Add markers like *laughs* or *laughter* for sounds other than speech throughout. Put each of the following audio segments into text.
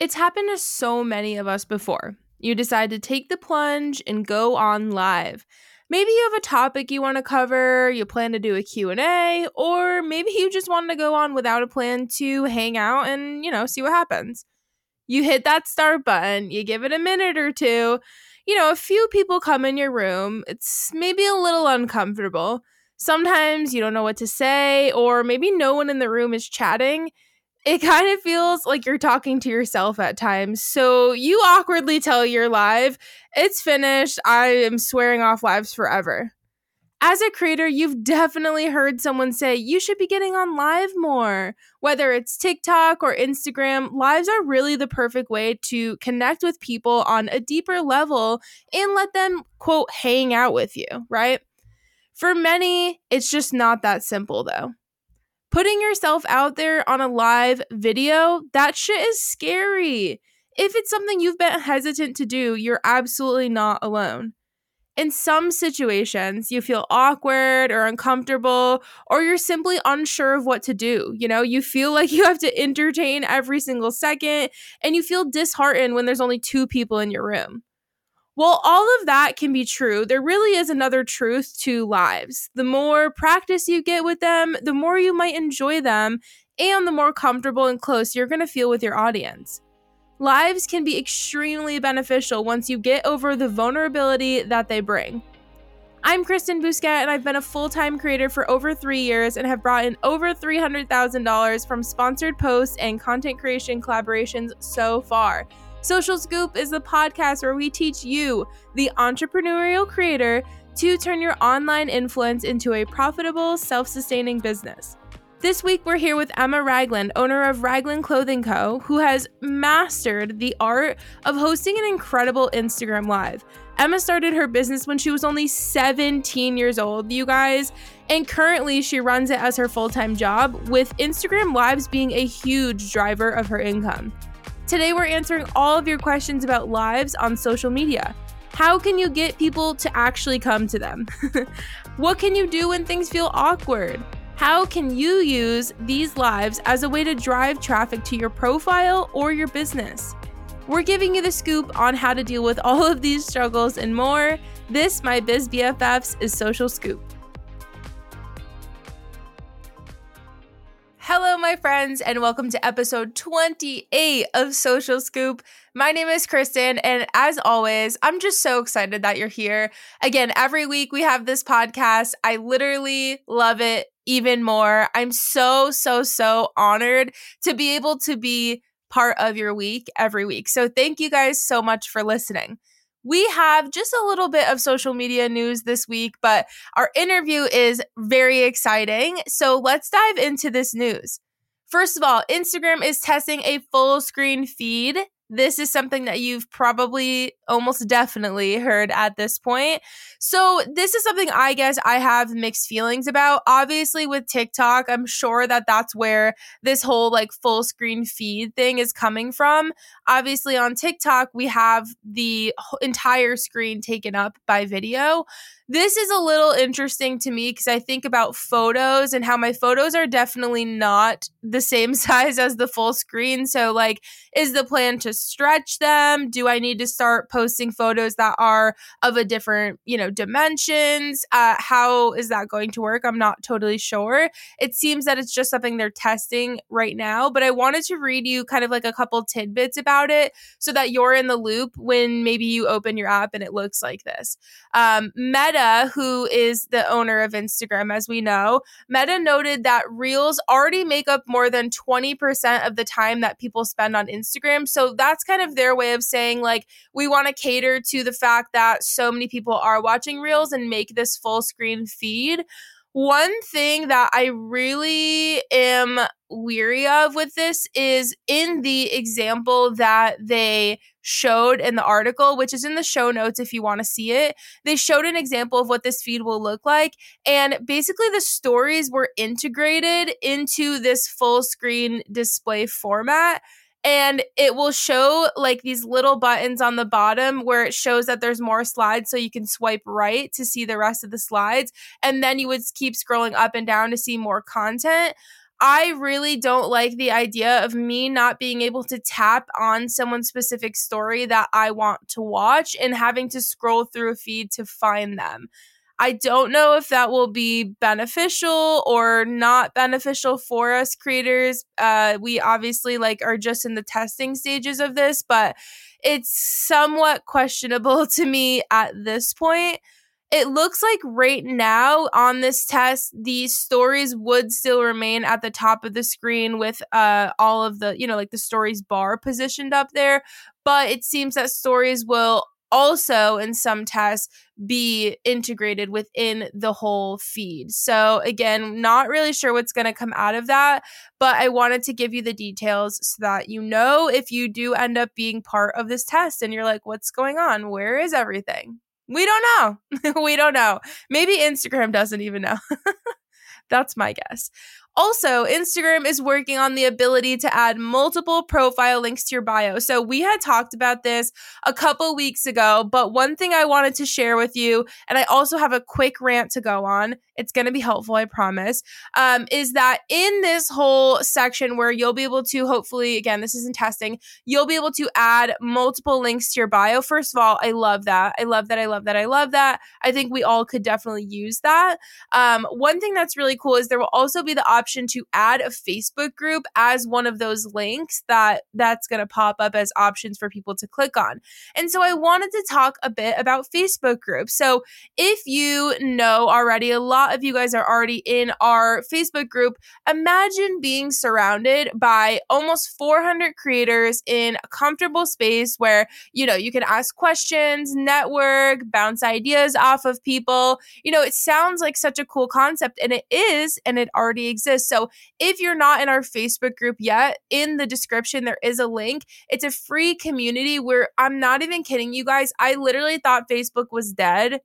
It's happened to so many of us before. You decide to take the plunge and go on live. Maybe you have a topic you want to cover, you plan to do a Q&A, or maybe you just want to go on without a plan to hang out and, you know, see what happens. You hit that start button, you give it a minute or two. You know, a few people come in your room. It's maybe a little uncomfortable. Sometimes you don't know what to say, or maybe no one in the room is chatting it kind of feels like you're talking to yourself at times. So you awkwardly tell your live, it's finished. I am swearing off lives forever. As a creator, you've definitely heard someone say you should be getting on live more. Whether it's TikTok or Instagram, lives are really the perfect way to connect with people on a deeper level and let them, quote, hang out with you, right? For many, it's just not that simple though putting yourself out there on a live video, that shit is scary. If it's something you've been hesitant to do, you're absolutely not alone. In some situations, you feel awkward or uncomfortable, or you're simply unsure of what to do. You know, you feel like you have to entertain every single second, and you feel disheartened when there's only two people in your room. While all of that can be true, there really is another truth to lives. The more practice you get with them, the more you might enjoy them, and the more comfortable and close you're going to feel with your audience. Lives can be extremely beneficial once you get over the vulnerability that they bring. I'm Kristen Bousquet, and I've been a full time creator for over three years and have brought in over $300,000 from sponsored posts and content creation collaborations so far. Social Scoop is the podcast where we teach you, the entrepreneurial creator, to turn your online influence into a profitable, self sustaining business. This week, we're here with Emma Ragland, owner of Ragland Clothing Co., who has mastered the art of hosting an incredible Instagram Live. Emma started her business when she was only 17 years old, you guys, and currently she runs it as her full time job, with Instagram Lives being a huge driver of her income. Today, we're answering all of your questions about lives on social media. How can you get people to actually come to them? *laughs* what can you do when things feel awkward? How can you use these lives as a way to drive traffic to your profile or your business? We're giving you the scoop on how to deal with all of these struggles and more. This, my Biz BFFs, is Social Scoop. Hello, my friends, and welcome to episode 28 of Social Scoop. My name is Kristen, and as always, I'm just so excited that you're here. Again, every week we have this podcast. I literally love it even more. I'm so, so, so honored to be able to be part of your week every week. So, thank you guys so much for listening we have just a little bit of social media news this week, but our interview is very exciting. So let's dive into this news. First of all, Instagram is testing a full screen feed this is something that you've probably almost definitely heard at this point. So, this is something I guess I have mixed feelings about. Obviously, with TikTok, I'm sure that that's where this whole like full screen feed thing is coming from. Obviously, on TikTok, we have the entire screen taken up by video. This is a little interesting to me because I think about photos and how my photos are definitely not the same *laughs* size as the full screen. So, like, is the plan to stretch them? Do I need to start posting photos that are of a different, you know, dimensions? Uh, how is that going to work? I'm not totally sure. It seems that it's just something they're testing right now, but I wanted to read you kind of like a couple tidbits about it so that you're in the loop when maybe you open your app and it looks like this. Um, Meta who is the owner of Instagram, as we know, Meta noted that Reels already make up more than 20% of the time that people spend on Instagram. So that's kind of their way of saying, like, we want to cater to the fact that so many people are watching Reels and make this full screen feed. One thing that I really am weary of with this is in the example that they showed in the article, which is in the show notes if you want to see it. They showed an example of what this feed will look like. And basically, the stories were integrated into this full screen display format and it will show like these little buttons on the bottom where it shows that there's more slides so you can swipe right to see the rest of the slides and then you would keep scrolling up and down to see more content I really don't like the idea of me not being able to tap on someone's specific story that I want to watch and having to scroll through a feed to find them. I don't know if that will be beneficial or not beneficial for us creators. Uh, we obviously like are just in the testing stages of this, but it's somewhat questionable *laughs* to me at this point it looks like right now on this test these stories would still remain at the top of the screen with uh all of the you know like the stories bar positioned up there but it seems that stories will also in some tests be integrated within the whole feed. So again, not really sure what's going to come out of that, but I wanted to give you the details so that you know if you do end up being part of this test and you're like what's going on? Where is everything? We don't know. *laughs* we don't know. Maybe Instagram doesn't even know. *laughs* That's my guess. Also, Instagram is working on the ability to add multiple profile links to your bio. So, we had talked about this a couple weeks ago, but one thing I wanted to share with you, and I also have a quick rant to go on, it's going to be helpful, I promise, um, is that in this whole section where you'll be able to hopefully, again, this isn't testing, you'll be able to add multiple links to your bio. First of all, I love that. I love that. I love that. I love that. I think we all could definitely use that. Um, one thing that's really cool is there will also be the option to add a Facebook group as one of those links that that's going to pop up as options for people to click on. And so I wanted to talk a bit about Facebook groups. So if you know already, a lot of you guys are already in our Facebook group. Imagine being surrounded by almost 400 creators in a comfortable space where, you know, you can ask questions, network, bounce ideas off of people. You know, it sounds like such a cool concept and it is, and it already exists so if you're not in our Facebook group yet, in the description, there is a link. It's a free community where I'm not even kidding you guys. I literally thought Facebook was dead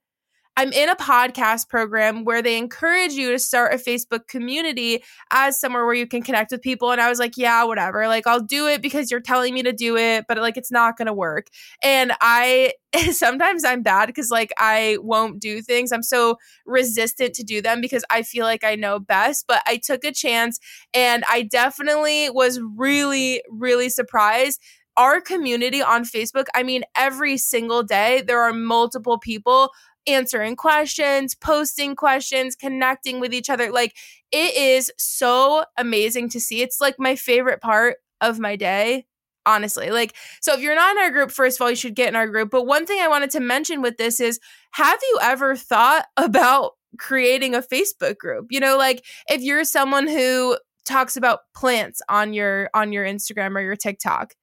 I'm in a podcast program where they encourage you to start a Facebook community as somewhere where you can connect with people. And I was like, yeah, whatever. Like, I'll do it because you're telling me to do it, but like, it's not going to work. And I *laughs* sometimes I'm bad because like I won't do things. I'm so resistant to do them because I feel like I know best. But I took a chance and I definitely was really, really surprised our community on Facebook, I mean, every single day there are multiple people answering questions, posting questions, connecting with each other. Like it is so amazing to see. It's like my favorite part of my day. Honestly, like, so if you're not in our group, first of all, you should get in our group. But one thing I wanted to mention with this is have you ever thought *laughs* about creating a Facebook group? You know, like if you're someone who talks about plants on your on your Instagram or your TikTok,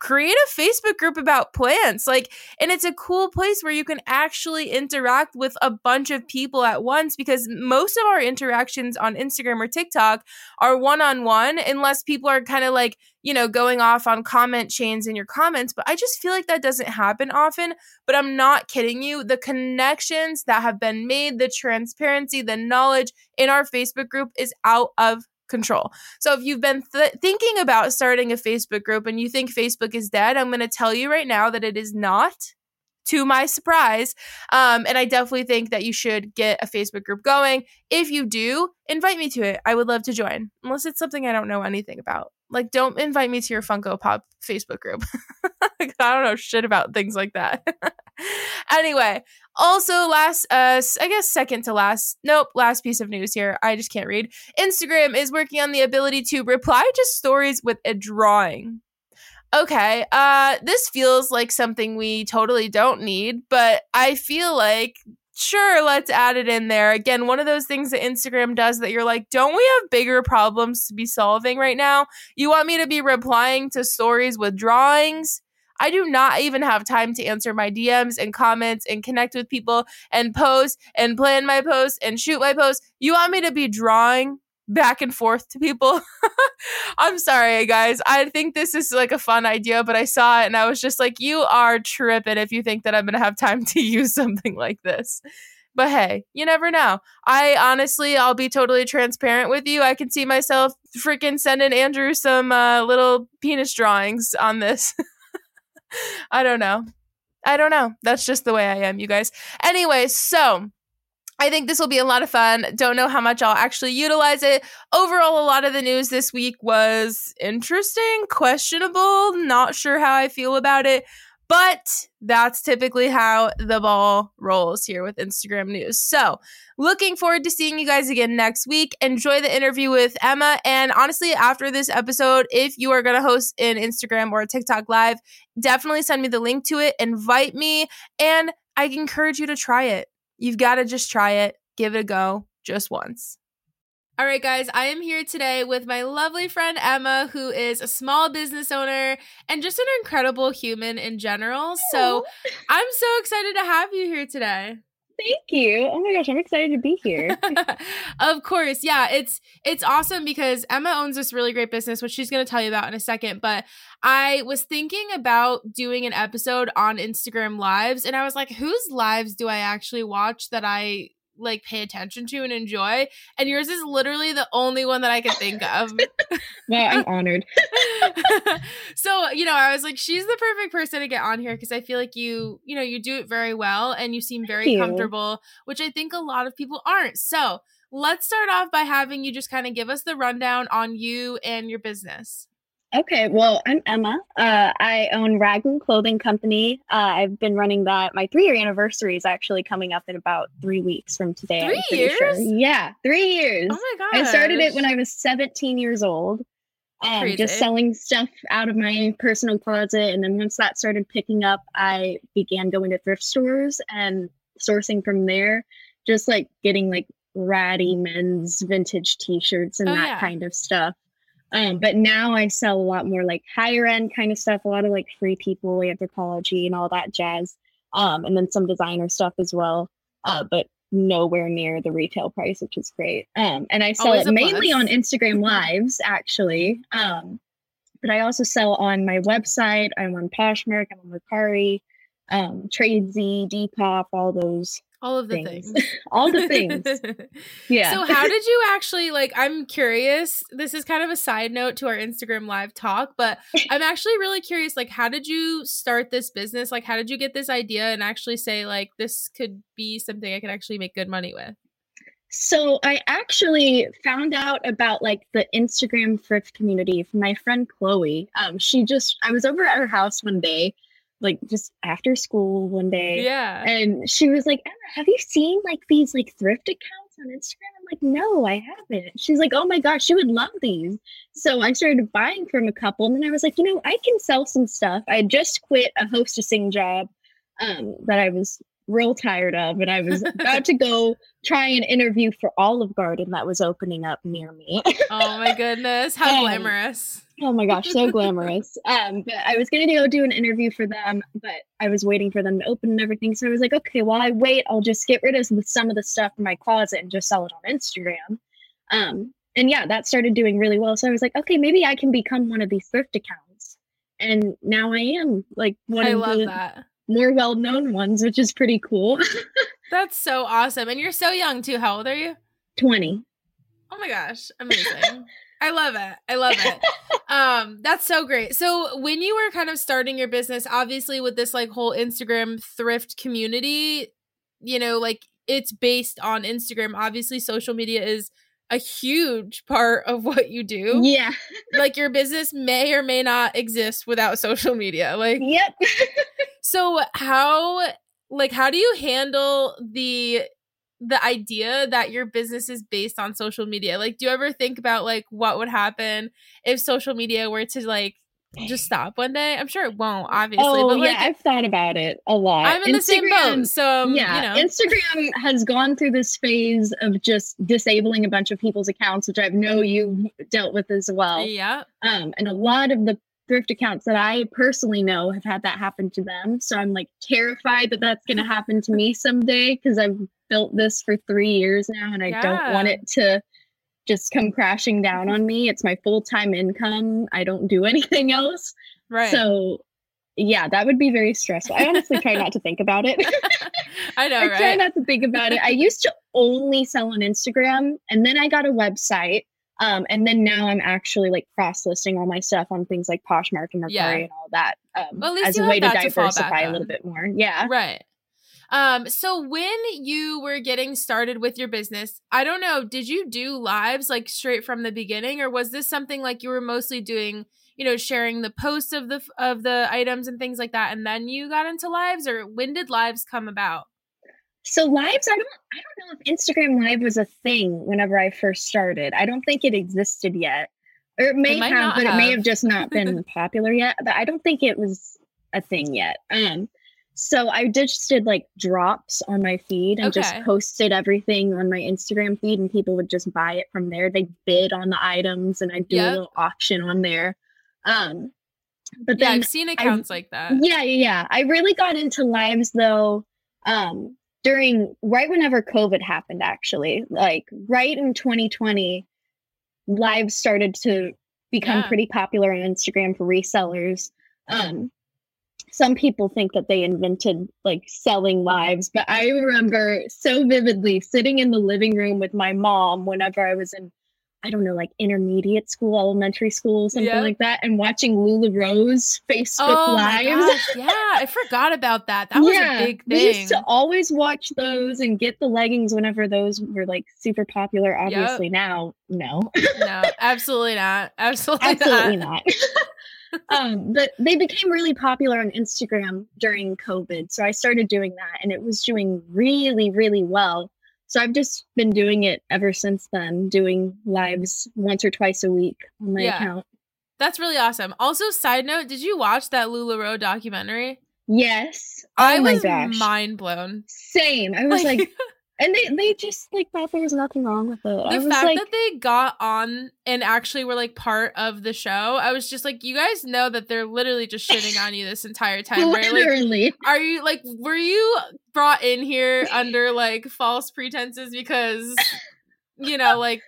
create a Facebook group about plants. Like, and it's a cool place where you can actually interact with a bunch of people at once because most of our interactions on Instagram or TikTok are one on one, unless people are kind of like, you know, going off on comment chains in your comments. But I just feel like that doesn't happen often. But I'm not kidding you. The connections that have been made, the transparency, the knowledge in our Facebook group is out of control. So if you've been th- thinking about starting a Facebook group and you think Facebook is dead, I'm going to tell you right now that it is not. To my surprise. Um, and I definitely think that you should get a Facebook group going. If you do, invite me to it. I would love to join, unless it's something I don't know anything about. Like, don't invite me to your Funko Pop Facebook group. *laughs* I don't know shit about things like that. *laughs* anyway, also last uh I guess second to last. Nope, last piece of news here. I just can't read. Instagram is working on the ability to reply to stories with a drawing. Okay, uh this feels like something we totally don't need, but I feel like sure, let's add it in there. Again, one of those things that Instagram does that you're like, don't we have bigger problems to be solving right now? You want me to be replying to stories with drawings? I do not even have time to answer my DMs and comments and connect with people and post and plan my posts and shoot my posts. You want me to be drawing back and forth to people? *laughs* I'm sorry, guys. I think this is like a fun idea, but I saw it and I was just like, you are tripping if you think that I'm going to have time to *laughs* use something like this. But hey, you never know. I honestly, I'll be totally transparent with you. I can see myself freaking sending Andrew some uh, little penis drawings on this. *laughs* *laughs* I don't know. I don't know. That's just the way I am, you guys. Anyway, so I think this will be a lot of fun. Don't know how much I'll actually utilize it. Overall, a lot of the news this week was interesting, questionable, not sure how I feel about it. But that's typically how the ball rolls here with Instagram news. So, looking forward to seeing you guys again next week. Enjoy the interview with Emma. And honestly, after this episode, if you are going to host an Instagram or a TikTok live, definitely send me the link to it, invite me, and I encourage you to try it. You've got to just try it, give it a go just once. All right, guys, I am here today with my lovely friend Emma, who is a small business owner and just an incredible human in general. So I'm so excited to have you here today. Thank you. Oh my gosh, I'm excited to be here. *laughs* of course. Yeah, it's it's awesome because Emma owns this really great business which she's going to tell you about in a second, but I was thinking about doing an episode on Instagram Lives and I was like, whose lives do I actually watch that I like pay attention to and enjoy. And yours is literally the only one that I could think of. *laughs* well, I'm honored. *laughs* so, you know, I was like, she's the perfect person to get on here because I feel like you, you know, you do it very well and you seem very comfortable, which I think a lot of people aren't. So let's start off by having you just kind of give us the rundown on you and your business. Okay, well, I'm Emma. Uh, I own Raglan Clothing Company. Uh, I've been running that. My three year anniversary is actually coming up in about three weeks from today. Three years? Sure. Yeah, three years. Oh my god! I started it when I was 17 years old. Um, just selling stuff out of my personal closet. And then once that started picking up, I began going to thrift stores and sourcing from there, just like getting like ratty men's vintage t shirts and oh, that yeah. kind of stuff. Um, but now I sell a lot more like higher end kind of stuff, a lot of like free people, Anthropologie, and all that jazz. Um, and then some designer stuff as well. Uh, but nowhere near the retail price, which is great. Um, and I sell Always it mainly on Instagram Lives, actually. Um, but I also sell on my website. I'm on Poshmark, I'm on Mercari, um, Tradesy, Depop, all those all of the things, things. *laughs* all the things. *laughs* Yeah. So how did you actually like i'm curious this is kind of a side note to our instagram live talk but *laughs* i'm actually really curious like how did you start this business? Like how did you get this idea and actually say like this could be something i could actually make good money with? So I actually found out about like the Instagram thrift community from my friend Chloe. Um, she just I was over at her house one day like just after school one day. Yeah. And she was like, Emma, have you seen like these like thrift accounts on Instagram? I'm like, no, I haven't. She's like, oh my gosh, she would love these. So I started buying from a couple. And then I was like, you know, I can sell some stuff. I just quit a hostessing job um, that I was real tired of. And I was *laughs* about to go try an interview for Olive Garden that was opening up near me. *laughs* oh my goodness. How glamorous. Oh my gosh, so glamorous. *laughs* Um, but I was gonna go do an interview for them, but I was waiting for them to open and everything. So I was like, okay, while I wait, I'll just get rid of some of the stuff in my closet and just sell it on Instagram. Um, and yeah, that started doing really well. So I was like, okay, maybe I can become one of these thrift accounts. And now I am like one I of the that. More well-known ones, which is pretty cool. *laughs* That's so awesome. And you're so young too. How old are you? 20. Oh my gosh, amazing. I love it. I love it. *laughs* um, that's so great. So when you were kind of starting your business, obviously with this like whole Instagram thrift community, you know, like it's based on Instagram. Obviously, social media is a huge part of what you do. Yeah. like your business may or may not exist without social media. Like Yep. *laughs* so how like how do you handle the the idea that your business is based on social media. Like, do you ever think about like what would happen if social media were to like just stop one day? I'm sure it won't, obviously. Oh, but like, yeah, I've thought about it a lot. I'm in Instagram, the same boat. So, um, yeah, you know. Instagram has gone through this phase of just disabling a bunch of people's accounts, which I know you've dealt with as well. Yeah. Um, and a lot of the thrift accounts that I personally know have had that happen to them. So I'm like terrified that that's going to happen to me someday because I've built this for three years now and I yeah. don't want it to just come crashing down on me. It's my full time income. I don't do anything else. Right. So yeah, that would be very stressful. I honestly try not to think about it. *laughs* I know, *laughs* I right? try not to think about it. I used to only sell on Instagram and then I got a website. Um, and then now I'm actually like cross listing all my stuff on things like Poshmark and Mercari yeah. and all that um, well, as a way to diversify to a little bit more. Yeah. Right. Um, so when you were getting started with your business, I don't know, did you do lives like straight from the beginning, or was this something like you were mostly doing, you know, sharing the posts of the of the items and things like that, and then you got into lives, or when did lives come about? So lives, I don't, I don't know if Instagram Live was a thing whenever I first started. I don't think it existed yet, or it may it have, but have. it may have just not *laughs* been popular yet. But I don't think it was a thing yet. Um, so I just did like drops on my feed and okay. just posted everything on my Instagram feed, and people would just buy it from there. They bid on the items, and I do yep. a little auction on there. Um, but yeah, I've seen accounts I, like that. Yeah, yeah. I really got into lives though. Um, during right whenever COVID happened, actually, like right in 2020, lives started to become yeah. pretty popular on Instagram for resellers. Um, some people think that they invented like selling lives, but I remember so vividly sitting in the living room with my mom whenever I was in, I don't know, like intermediate school, elementary school, something yeah. like that, and watching LuLaRoe Facebook oh lives. *laughs* yeah, I forgot about that. That was yeah, a big thing. We used to always watch those and get the leggings whenever those were like super popular. Obviously, yep. now, no. *laughs* no, absolutely not. Absolutely, absolutely not. not. *laughs* um, but they became really popular on Instagram during COVID. So I started doing that and it was doing really, really well. So I've just been doing it ever since then, doing lives once or twice a week on my yeah. account. That's really awesome. Also, side note, did you watch that LuLaRoe documentary? Yes. Oh I was gosh. mind blown. Same. I was like, like *laughs* and they they just like thought there was nothing wrong with it. The fact like, that they got on and actually were like part of the show, I was just like, you guys know that they're literally just shitting on you this entire time. literally, like, are you like, were you brought in here under like false pretenses because you know, like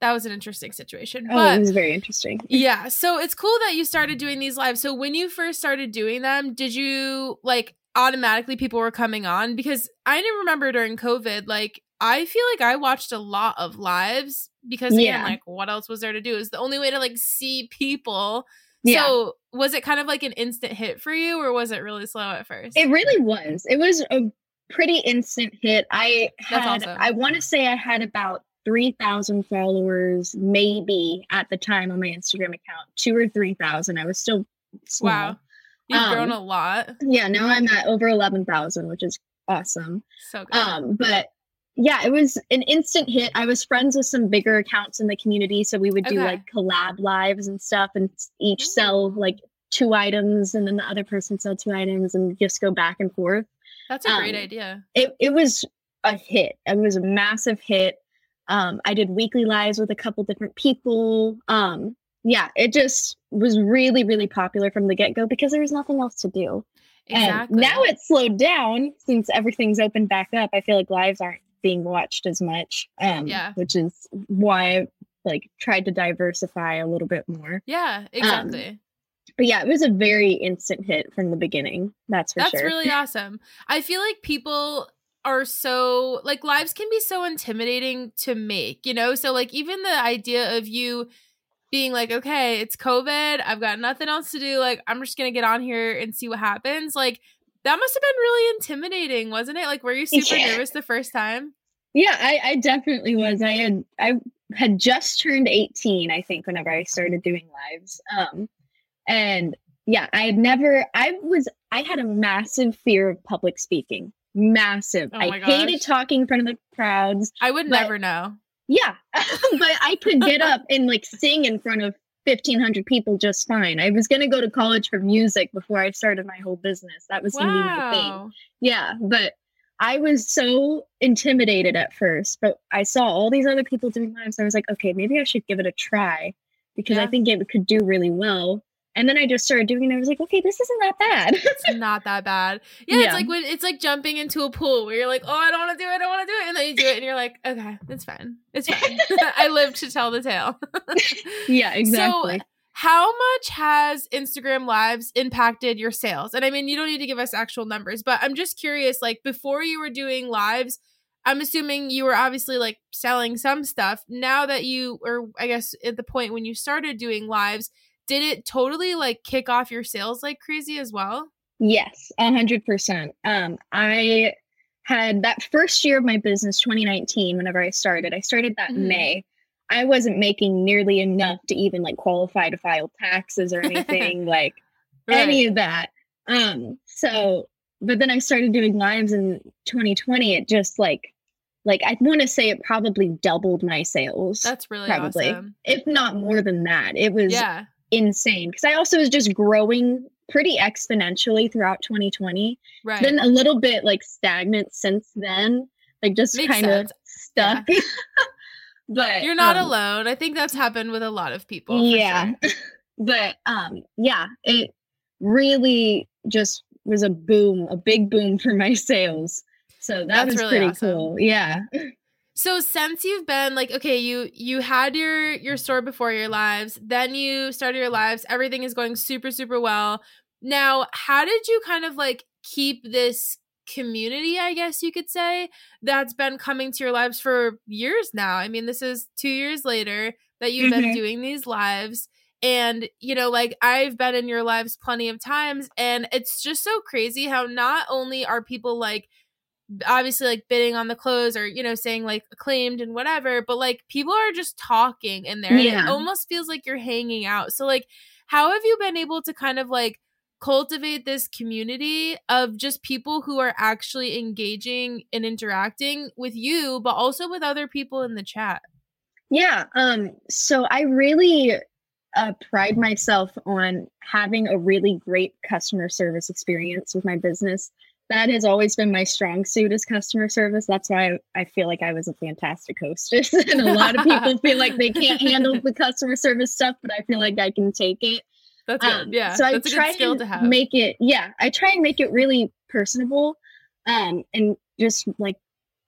that was an interesting situation. Oh, but, it was very interesting. yeah, so it's cool that you started doing these lives. So when you first started doing them, did you like automatically people were coming on because I didn't remember during COVID, like I feel like I watched a lot of lives because again, yeah. like what else was there to do? Is the only way to like see people. Yeah. So was it kind of like an instant hit for you or was it really slow at first? It really was. It was a pretty instant hit. I had awesome. I want to say I had about 3,000 followers maybe at the time on my Instagram account. 2 or 3,000. I was still small. Wow. You've um, grown a lot. Yeah, now I'm at over 11,000, which is awesome. So good. Um, but yeah, it was an instant hit. I was friends with some bigger accounts in the community, so we would do okay. like collab lives and stuff, and each mm. sell like two items, and then the other person sell two items, and just go back and forth. That's a um, great idea. It it was a hit. It was a massive hit. Um, I did weekly lives with a couple different people. Um, yeah, it just was really, really popular from the get go because there was nothing else to do. Exactly. And now it's slowed down since everything's opened back up. I feel like lives aren't being watched as much. Um, yeah. Which is why I like tried to diversify a little bit more. Yeah, um, exactly. Um, but yeah, it was a very instant hit from the beginning. That's for That's sure. That's really awesome. I feel like people are so like lives can be so intimidating to make, you know? So like even the idea of you being like, okay, it's COVID. I've got nothing else to do. Like, I'm just going to get on here and see what happens. Like, that must have been really intimidating, wasn't it? Like, were you super yeah. nervous the first time? Yeah, I, I definitely was. I had, I had just turned 18, I think, whenever I started doing lives. Um, and yeah, I had never, I was, I had a massive fear of public speaking. Massive. Oh I gosh. hated talking in front of the crowds. I would never know. Yeah, *laughs* but I could get up and like sing in front of 1500 people just fine. I was going to go to college for music before I started my whole business. That was wow. going to be my thing. Yeah, but I was so intimidated at first, but I saw all these other people doing lives. I was like, okay, maybe I should give it a try because yeah. I think it could do really well. And then I just started doing it. I was like, okay, this isn't that bad. it's *laughs* not that bad. Yeah, yeah, it's like when it's like jumping into a pool where you're like, oh, I don't want to do it, I don't want to do it, and then you do it, and you're like, okay, it's fine, it's fine. *laughs* *laughs* I live to tell the tale. yeah, exactly. So, how much has Instagram Lives impacted your sales? And I mean, you don't need to give us actual numbers, but I'm just curious. Like before you were doing lives, I'm assuming you were obviously like selling some stuff. Now that you, or I guess at the point when you started doing lives did it totally like kick off your sales like crazy as well? Yes, a hundred percent. Um, I had that first year of my business, 2019, whenever I started, I started that mm-hmm. May. I wasn't making nearly enough to even like qualify to file taxes or anything *laughs* like right. any of that. Um, so, but then I started doing lives in 2020. It just like, like I want to say it probably doubled my sales. That's really probably, awesome. if not more than that. It was yeah. Insane because I also was just growing pretty exponentially throughout 2020. Right. Been a little bit like stagnant since then, like just kind of stuck. Yeah. *laughs* but you're not um, alone. I think that's happened with a lot of people. Yeah. Sure. *laughs* but um yeah, it really just was a boom, a big boom for my sales. So that that's was really pretty awesome. cool. Yeah. So since you've been like okay, you you had your your store before your lives, then you started your lives, everything is going super super well. Now, how did you kind of like keep this community, I guess you could say, that's been coming to your lives for years now? I mean, this is 2 years later that you've mm-hmm. been doing these lives and you know like i've been in your lives plenty of times and it's just so crazy how not only are people like obviously like bidding on the clothes or you know saying like acclaimed and whatever but like people are just talking in there yeah. it almost feels like you're hanging out. So like how have you been able to kind of like cultivate this community of just people who are actually engaging and interacting with you but also with other people in the chat? Yeah um so i really uh, pride myself on having a really great customer service experience with my business that has always been my strong suit is customer service. That's why I, I feel like I was a fantastic hostess. *laughs* and a lot of people *laughs* feel like they can't handle the customer service stuff, but I feel like I can take it. That's um, Yeah. So I try to, to make it, yeah, I try and make it really personable. Um, and just like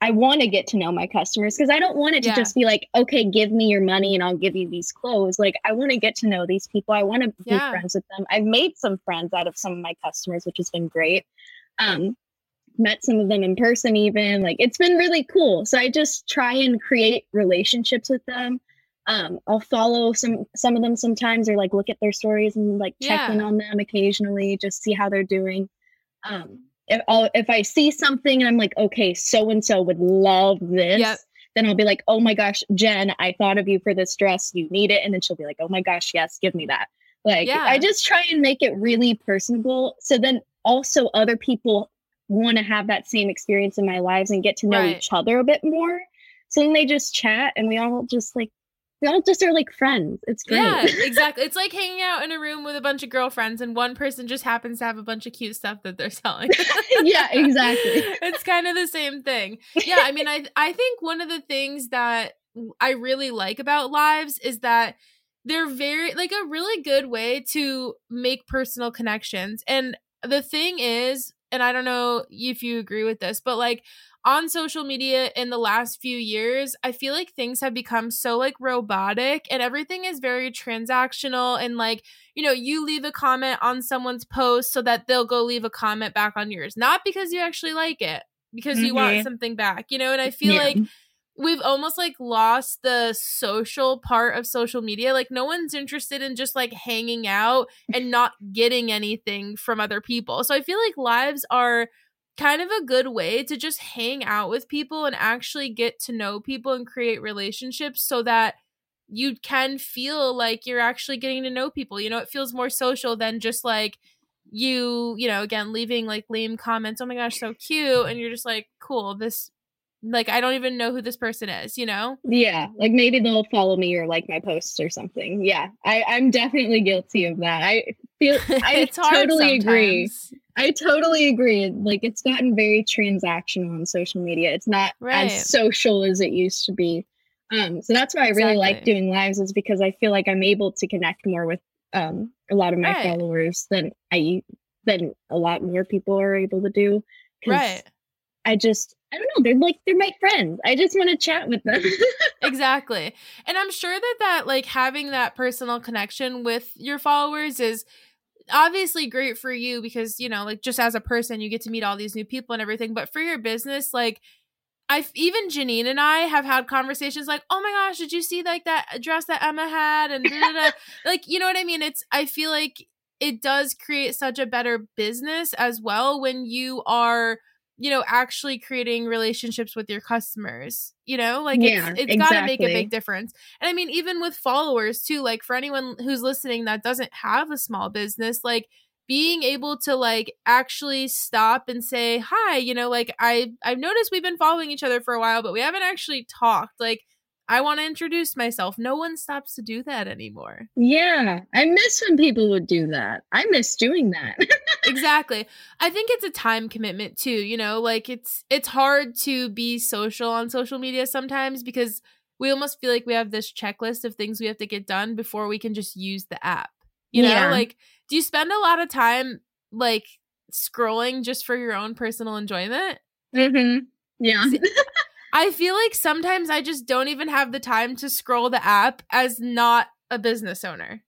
I want to get to know my customers because I don't want it to yeah. just be like, okay, give me your money and I'll give you these clothes. Like, I want to get to know these people. I want to yeah. be friends with them. I've made some friends out of some of my customers, which has been great um, met some of them in person even like it's been really cool. So i just try and create relationships with them. Um, i'll follow some some of them sometimes or like look at their stories and like check yeah. in on them occasionally just see how they're doing. Um, if, I'll, if i see something and i'm like okay so and so would love this yep. then i'll be like oh my gosh jen i thought of you for this dress. You need it. And then she'll be like oh my gosh yes give me that. Like yeah. i just try and make it really personable. So then also other people want to have that same experience in my lives and get to know right. each other a bit more. So then they just chat and we all just like we all just are like friends. It's great. Yeah, *laughs* exactly. It's like hanging out in a room with a bunch of girlfriends and one person just happens to have a bunch of cute stuff that they're selling. *laughs* yeah, exactly. *laughs* it's kind of the same thing. Yeah, I mean I I think one of the things that I really like about lives is that they're very like a really good way to make personal connections. And the thing is, and I don't know if you agree with this, but like on social media in the last few years, I feel like things have become so like robotic and everything is very transactional and like, you know, you leave a comment on someone's post so that they'll go leave a comment back on yours, not because you actually like it, because mm-hmm. you want mm-hmm. something back, you know, and I feel yeah. like we've almost like lost the social part of social media. Like no one's interested in just like hanging out and not getting anything from other people. So I feel like lives are kind of a good way to just hang out with people and actually get to know people and create relationships so that you can feel like you're actually getting to know people. You know, it feels more social than just like you, you know, again, leaving like lame comments, oh my gosh, so cute. And you're just like, cool, this like I don't even know who this person is, you know? Yeah. Like maybe they'll follow me or like my posts or something. Yeah. I, I'm definitely guilty of that. I feel *laughs* I totally agree. I totally agree. Like it's gotten very transactional on social media. It's not right. as social as it used to be. Um, so that's why I really exactly. like doing lives is because I feel like I'm able to connect more with um a lot of my right. followers than I than a lot more people are able to do. Right. I just I don't know. They're like they're my friends. I just want to chat with them. *laughs* exactly. And I'm sure that that like having that personal connection with your followers is obviously great for you because, you know, like just as a person you get to meet all these new people and everything, but for your business like I've even Janine and I have had conversations like, "Oh my gosh, did you see like that dress that Emma had?" and *laughs* like, you know what I mean? It's I feel like it does create such a better business as well when you are you know actually creating relationships with your customers you know like yeah, it's, it's exactly. got to make a big difference and i mean even with followers too like for anyone who's listening that doesn't have a small business like being able to like actually stop and say hi you know like i i've noticed we've been following each other for a while but we haven't actually talked like I want to introduce myself. No one stops to do that anymore. Yeah. I miss when people would do that. I miss doing that. *laughs* exactly. I think it's a time commitment too, you know, like it's it's hard to be social on social media sometimes because we almost feel like we have this checklist of things we have to get done before we can just use the app. You know, yeah. like do you spend a lot of time like scrolling just for your own personal enjoyment? Mhm. Yeah. I feel like sometimes I just don't even have the time to scroll the app as not a business owner.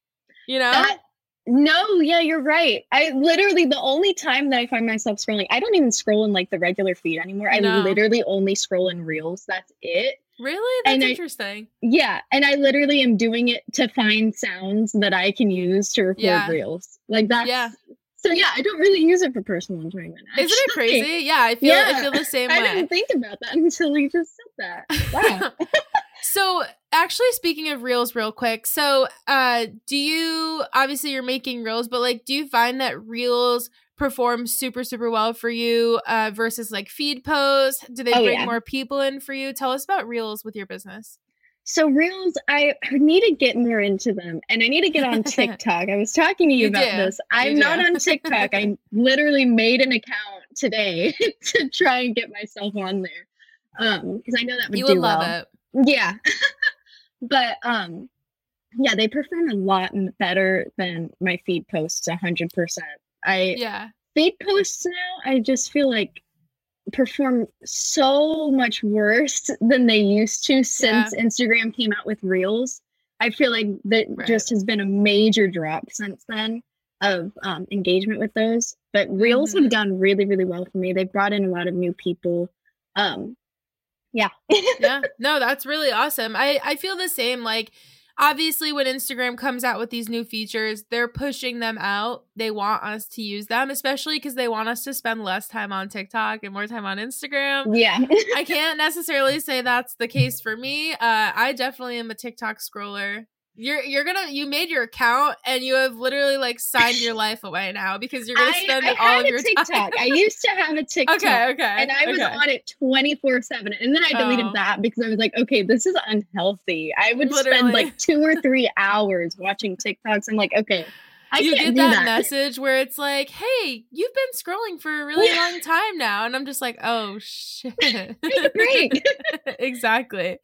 You know? That, no, yeah, you're right. I literally the only time that I find myself scrolling, I don't even scroll in like the regular feed anymore. I literally only scroll in reels. That's it. Really? That's and interesting. I, yeah. And I literally am doing it to find sounds that I can use to record yeah. reels. Like that's yeah. So yeah, I don't really use it for personal enjoyment. Actually. Isn't it crazy? Yeah, I feel yeah, I feel the same I way. I didn't think about that *laughs* until you just said that. Wow. *laughs* so actually speaking of reels real quick, so uh do you obviously you're making reels, but like do you find that reels perform super super well for you uh versus like feed posts? Do they oh, bring yeah. more people in for you? Tell us about reels with your business. So reels, I need to get more into them, and I need to get on *laughs* TikTok. I was talking to you, you about do. this. I'm not on TikTok. I *laughs* literally made an account today *laughs* to try and get myself on there, um, because I know that would you do would love well. it. Yeah, but um, yeah, they perform a lot better than my feed posts. hundred percent. I yeah feed posts now. I just feel like perform so much worse than they used to since yeah. Instagram came out with Reels. I feel like that right. just has been a major drop since then of um, engagement with those. But Reels mm-hmm. have done really, really well for me. They've brought in a lot of new people. Um, yeah. *laughs* yeah. No, that's really awesome. I I feel the same. Like obviously when Instagram comes out with these new features, they're pushing them out. They want us to use them, especially because they want us to spend less time on TikTok and more time on Instagram. Yeah. I can't necessarily say that's the case for me. Uh, I definitely am a TikTok scroller. You're you're gonna you made your account and you have literally like signed your *laughs* life away now because you're gonna spend I, I all of your TikTok. time. I used to have a *laughs* TikTok. Okay, okay. And I was okay. on it 24 7. And then I deleted oh. that because I was like, okay, this is unhealthy. I would literally. spend like two or three hours watching TikToks. I'm like, okay, I you get that, that, message where it's like, "Hey, you've been scrolling for a really yeah. long time now," and I'm just like, "Oh shit!" *laughs* Great, *laughs* exactly.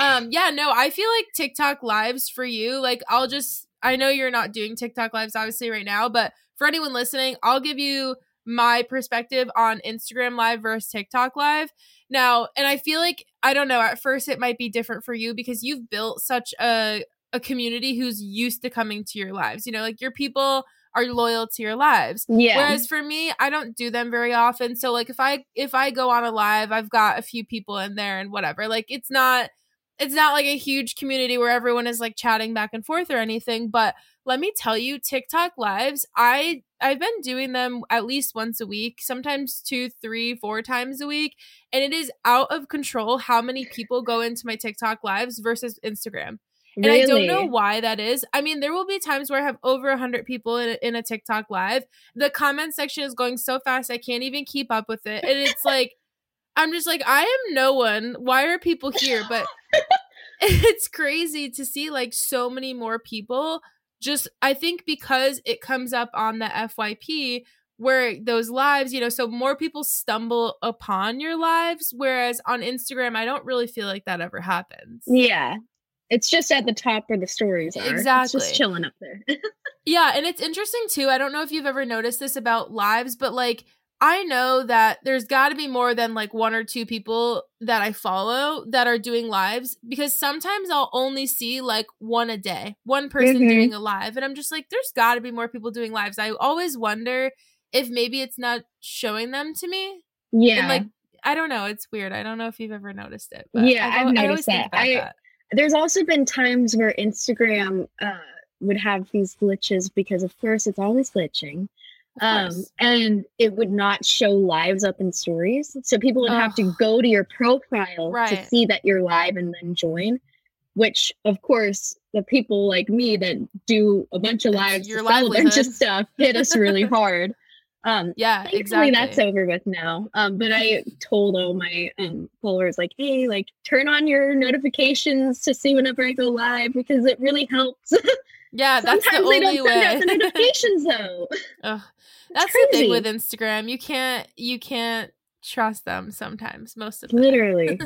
Um, yeah, no, I feel like TikTok lives for you. Like, I'll just, I know you're not doing TikTok lives obviously right now, but for anyone listening, I'll give you my perspective on Instagram live versus TikTok live. Now, and I feel like I don't know, at first it might be different for you because you've built such a a community who's used to coming to your lives. You know, like your people are loyal to your lives. Yeah. Whereas for me, I don't do them very often. So like if I if I go on a live, I've got a few people in there and whatever. Like it's not it's not like a huge community where everyone is like chatting back and forth or anything, but let me tell you TikTok lives, I I've been doing them at least once a week, sometimes two, three, four times a week, and it is out of control how many people go into my TikTok lives versus Instagram. And really? I don't know why that is. I mean, there will be times where I have over 100 people in a, in a TikTok live. The comment section is going so fast, I can't even keep up with it. And it's like, *laughs* I'm just like, I am no one. Why are people here? But *laughs* *laughs* it's crazy to see like so many more people. Just, I think because it comes up on the FYP where those lives, you know, so more people stumble upon your lives. Whereas on Instagram, I don't really feel like that ever happens. Yeah. It's just at the top where the stories are. Exactly. It's just chilling up there. *laughs* yeah, and it's interesting too. I don't know if you've ever noticed this about lives, but like I know that there's got to be more than like one or two people that I follow that are doing lives because sometimes I'll only see like one a day, one person mm-hmm. doing a live. And I'm just like, there's got to be more people doing lives. I always wonder if maybe it's not showing them to me. Yeah. And like, I don't know. It's weird. I don't know if you've ever noticed it. yeah, I've, I've noticed that. I, that there's also been times where Instagram uh, would have these glitches because, of course, it's always glitching. Um, and it would not show lives up in stories. So people would have to go to your profile right. to see that you're live and then join. Which, of course, the people like me that do a bunch of lives to sell a bunch of stuff hit us really *laughs* hard. Um, yeah, exactly. That's over with now. Um, but I told all my um, followers, like, hey, like, turn on your notifications to see whenever I go live because it really helps. *laughs* Yeah, that's the only they don't way. Send out the *laughs* notifications though. *laughs* Ugh. That's the thing with Instagram. You can't you can't trust them sometimes. Most of them. Literally.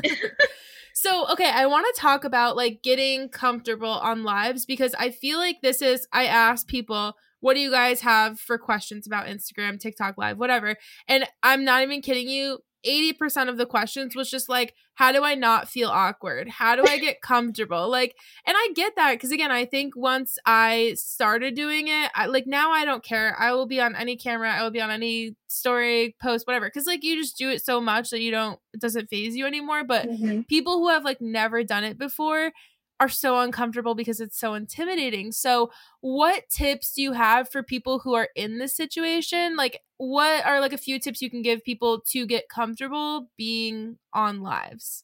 so okay, I want to talk about like getting comfortable on lives because I feel like this is. I ask people what do you guys have for questions about Instagram, TikTok live, whatever. And I'm not even kidding you. 80% of the questions was just like how do i not feel awkward how do i get *laughs* comfortable like and i get that because again i think once i started doing it I, like now i don't care i will be on any camera i will be on any story post whatever because like you just do it so much that you don't it doesn't faze you anymore but mm-hmm. people who have like never done it before are so uncomfortable because it's so intimidating. So, what tips do you have for people who are in this situation? Like, what are like a few tips you can give people to get comfortable being on lives?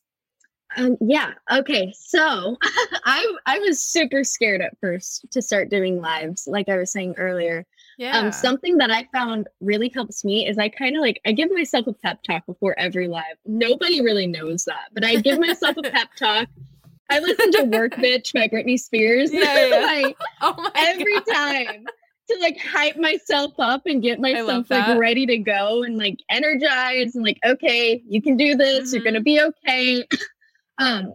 Um, yeah. Okay. So *laughs* I I was super scared at first to start doing lives, like I was saying earlier. Um, yeah. Um, something that I found really helps me is I kind of like I give myself a pep talk before every live. Nobody really knows that, but I give myself a *laughs* pep talk I listen to Work *laughs* Bitch by Britney Spears. Yeah, *laughs* yeah. like *laughs* oh every God. time to like hype myself up and get myself like ready to go and like energized and like, okay, you can do this, mm-hmm. you're gonna be okay. *clears throat* um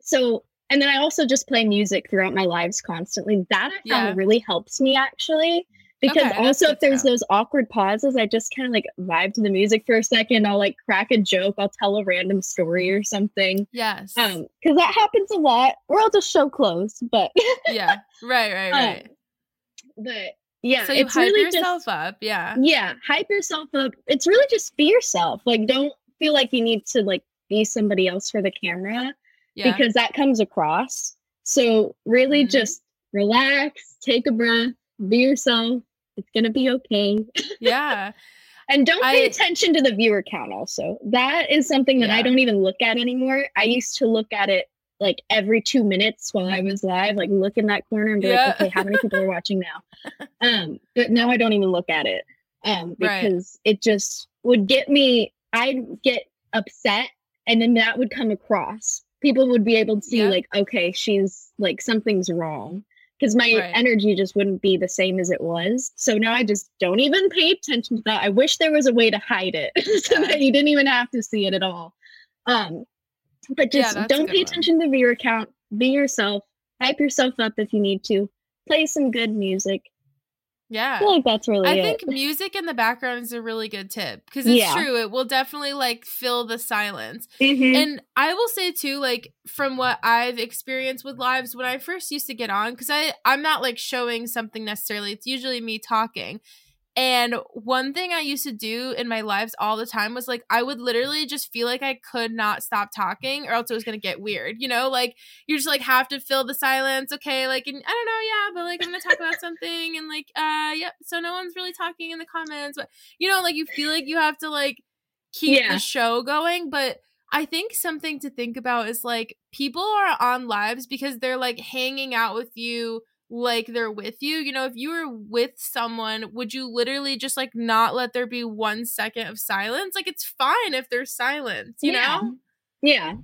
so and then I also just play music throughout my lives constantly. That I found yeah. really helps me actually because okay, also if there's those awkward pauses i just kind of like vibe to the music for a second. I'll like crack a joke. I'll tell a random story or something. Yes. Um because that happens a lot. We're all just show clothes but yeah. Right right *laughs* right. um, but yeah so you hype really yourself just, up yeah. Yeah hype yourself up. It's really just be yourself. Like don't feel like you need to like be somebody else for the camera yeah. because that comes across. So really mm-hmm. just relax take a breath be yourself it's gonna be okay. Yeah. *laughs* and don't pay I, attention to the viewer count also. That is something that yeah. I don't even look at anymore. I used to look at it like every two minutes while I was live, like look in that corner and be yeah. like, okay, how many people are *laughs* watching now? Um, but now I don't even look at it. Um, because right. it just would get me I'd get upset and then that would come across. People would be able to see yeah. like, okay, she's like something's wrong because my right. energy just wouldn't be the same as it was. So now I just don't even pay attention to that. I wish there was a way to hide it *laughs* so yeah. that you didn't even have to see it at all. Um, but just yeah, don't pay one. attention to the viewer count. Be yourself. Hype yourself up if you need to. Play some good music. Yeah. I feel like that's really I it. think music in the background is a really good tip because it's yeah. true. It will definitely like fill the silence. Mm-hmm. And I will say too, like from what I've experienced with lives when I first used to get on, because I I'm not like showing something necessarily. It's usually me talking. And one thing I used to do in my lives all the time was like, I would literally just feel like I could not stop talking or else it was going to get weird. You know, like you just like have to fill the silence. Okay. Like, and I don't know. Yeah. But like, I'm going to talk about something and like, uh, yeah. So no one's really talking in the comments. But, you know, like you feel like you have to like keep yeah. the show going. But I think something to think about is like people are on lives because they're like hanging out with you like they're with you. You know, if you were with someone, would you literally just like not let there be one second of silence? Like it's fine if there's silence, you yeah. know? Yeah.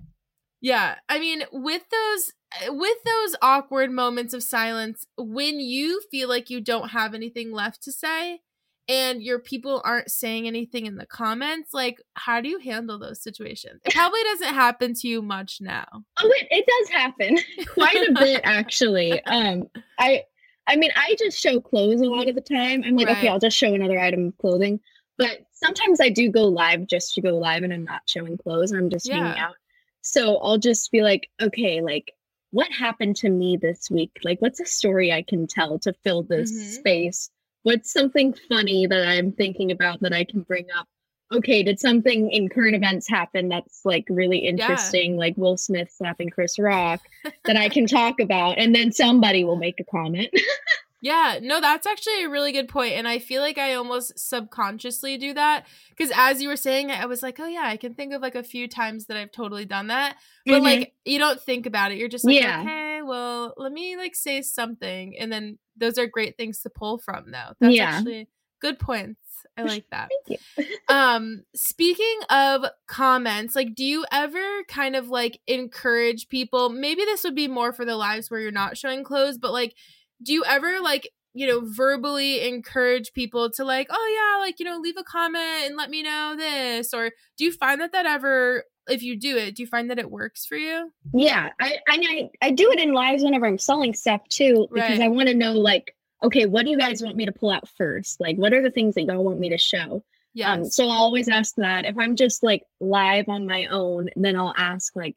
Yeah. I mean, with those eh, with those awkward moments of silence, when you feel like you don't have anything left to say, and your people aren't saying anything in the comments like how do you handle those situations? It probably doesn't happen to you much now. Oh it, it does happen *laughs* quite a bit actually. *laughs* Um i i mean i just show clothes a lot of the time. I'm like right. okay i'll just show another item of clothing. But sometimes i do go live just to go live and i'm not showing clothes i'm just yeah. hanging out. So i'll just be like okay like what happened to me this week? Like what's a story i can tell to fill this mm-hmm. space what's something funny that I'm thinking about that I can bring up? Okay, did something in current events happen that's like really interesting, yeah. like Will Smith slapping Chris Rock, that I can talk about, and then somebody will make a comment. *laughs* Yeah, no, that's actually a really good point, and I feel like I almost subconsciously do that because as you were saying, I was like, oh yeah, I can think of like a few times that I've totally done that, but mm-hmm. like you don't think about it. You're just like, yeah. okay, well, let me like say something, and then those are great things to pull from, though. That's yeah. actually good points. I like that. *laughs* Thank you. *laughs* um, speaking of comments, like, do you ever kind of like encourage people? Maybe this would be more for the lives where you're not showing clothes, but like do you ever like you know verbally encourage people to like oh yeah like you know leave a comment and let me know this or do you find that that ever if you do it do you find that it works for you yeah i i i do it in lives whenever i'm selling stuff too because right. i want to know like okay what do you guys want me to pull out first like what are the things that y'all want me to show yeah um, so i'll always ask that if i'm just like live on my own then i'll ask like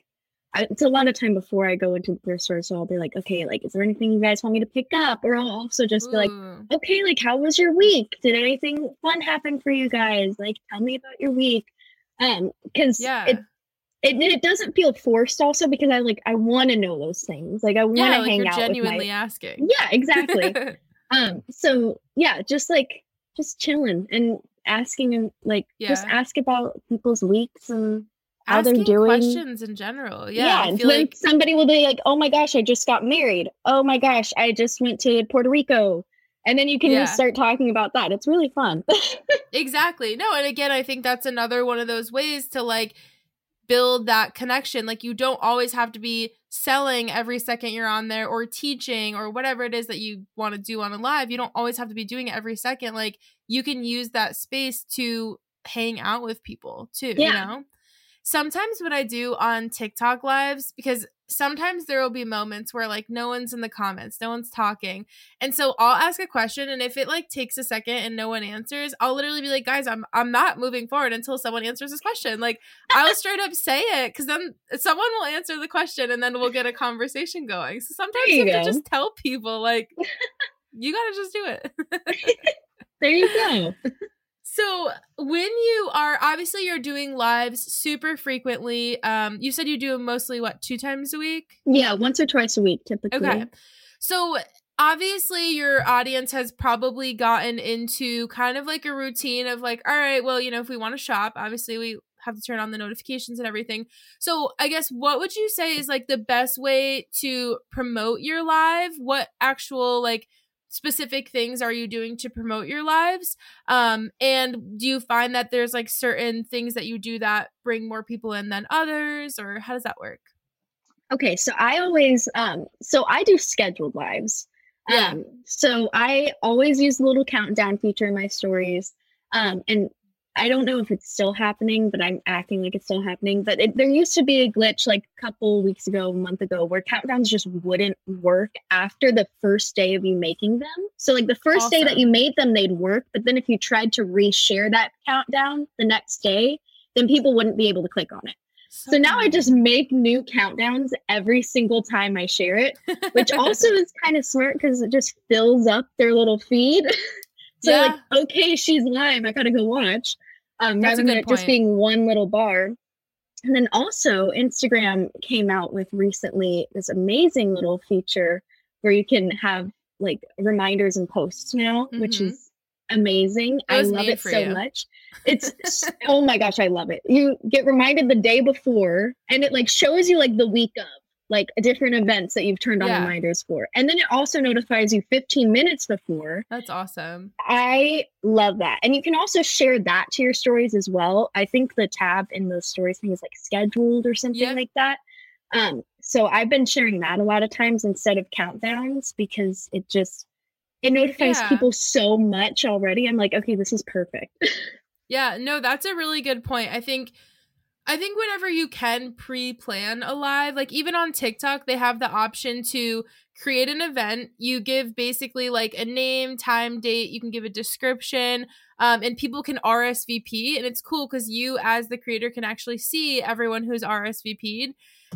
I, it's a lot of time before I go into the thrift store, so I'll be like, okay, like, is there anything you guys want me to pick up? Or I'll also just be like, okay, like, how was your week? Did anything fun happen for you guys? Like, tell me about your week. Um, because yeah. it, it it doesn't feel forced also because I like I want to know those things. Like I want to yeah, like hang out. Genuinely my, asking. Yeah, exactly. *laughs* um. So yeah, just like just chilling and asking and like yeah. just ask about people's weeks and how they're doing questions in general. Yeah, yeah. And then like... somebody will be like, "Oh my gosh, I just got married. Oh my gosh, I just went to Puerto Rico." And then you can yeah. just start talking about that. It's really fun. *laughs* exactly. No, and again, I think that's another one of those ways to like build that connection. Like you don't always have to be selling every second you're on there or teaching or whatever it is that you want to do on a live. You don't always have to be doing it every second. Like you can use that space to hang out with people too, yeah. you know? Sometimes what I do on TikTok lives, because sometimes there will be moments where like no one's in the comments, no one's talking. And so I'll ask a question and if it like takes a second and no one answers, I'll literally be like, guys, I'm I'm not moving forward until someone answers this question. Like I'll straight up say it because then someone will answer the question and then we'll get a conversation going. So sometimes you, you have to just tell people like *laughs* you gotta just do it. there you go. *laughs* So when you are obviously you're doing lives super frequently, um, you said you do them mostly what two times a week? Yeah, once or twice a week typically. Okay. So obviously your audience has probably gotten into kind of like a routine of like, all right, well, you know, if we want to shop, obviously we have to turn on the notifications and everything. So, I guess what would you say is like the best way to promote your live? What actual like specific things are you doing to promote your lives? Um and do you find that there's like certain things that you do that bring more people in than others or how does that work? Okay so i always um so i do scheduled lives. Yeah. um so i always use the little countdown feature in my stories. Um and I don't know if it's still happening, but I'm acting like it's still happening. But it, there used to be a glitch like a couple weeks ago, a month ago, where countdowns just wouldn't work after the first day of you making them. So, like the first awesome. day that you made them, they'd work. But then if you tried to reshare that countdown the next day, then people wouldn't be able to click on it. So, so now I just make new countdowns every single time I share it, which *laughs* also is kind of smart because it just fills up their little feed. *laughs* So yeah. like, okay, she's live. I gotta go watch. Um, rather than it just being one little bar. And then also Instagram came out with recently this amazing little feature where you can have like reminders and posts now, mm-hmm. which is amazing. I love it so you. much. It's *laughs* oh my gosh, I love it. You get reminded the day before and it like shows you like the week of like different events that you've turned on yeah. reminders for. And then it also notifies you 15 minutes before. That's awesome. I love that. And you can also share that to your stories as well. I think the tab in the stories thing is like scheduled or something yep. like that. Um, so I've been sharing that a lot of times instead of countdowns because it just it notifies yeah. people so much already. I'm like, okay, this is perfect. *laughs* yeah, no, that's a really good point. I think I think whenever you can pre plan a live, like even on TikTok, they have the option to create an event. You give basically like a name, time, date, you can give a description, um, and people can RSVP. And it's cool because you, as the creator, can actually see everyone who's RSVP'd.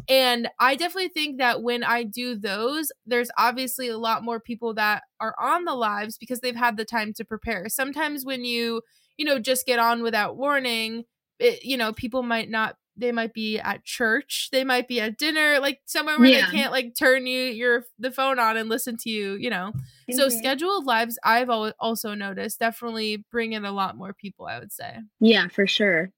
And I definitely think that when I do those, there's obviously a lot more people that are on the lives because they've had the time to prepare. Sometimes when you, you know, just get on without warning, it, you know, people might not they might be at church, they might be at dinner, like somewhere where yeah. they can't like turn you your the phone on and listen to you, you know. Mm-hmm. So scheduled lives I've also noticed definitely bring in a lot more people, I would say. Yeah, for sure.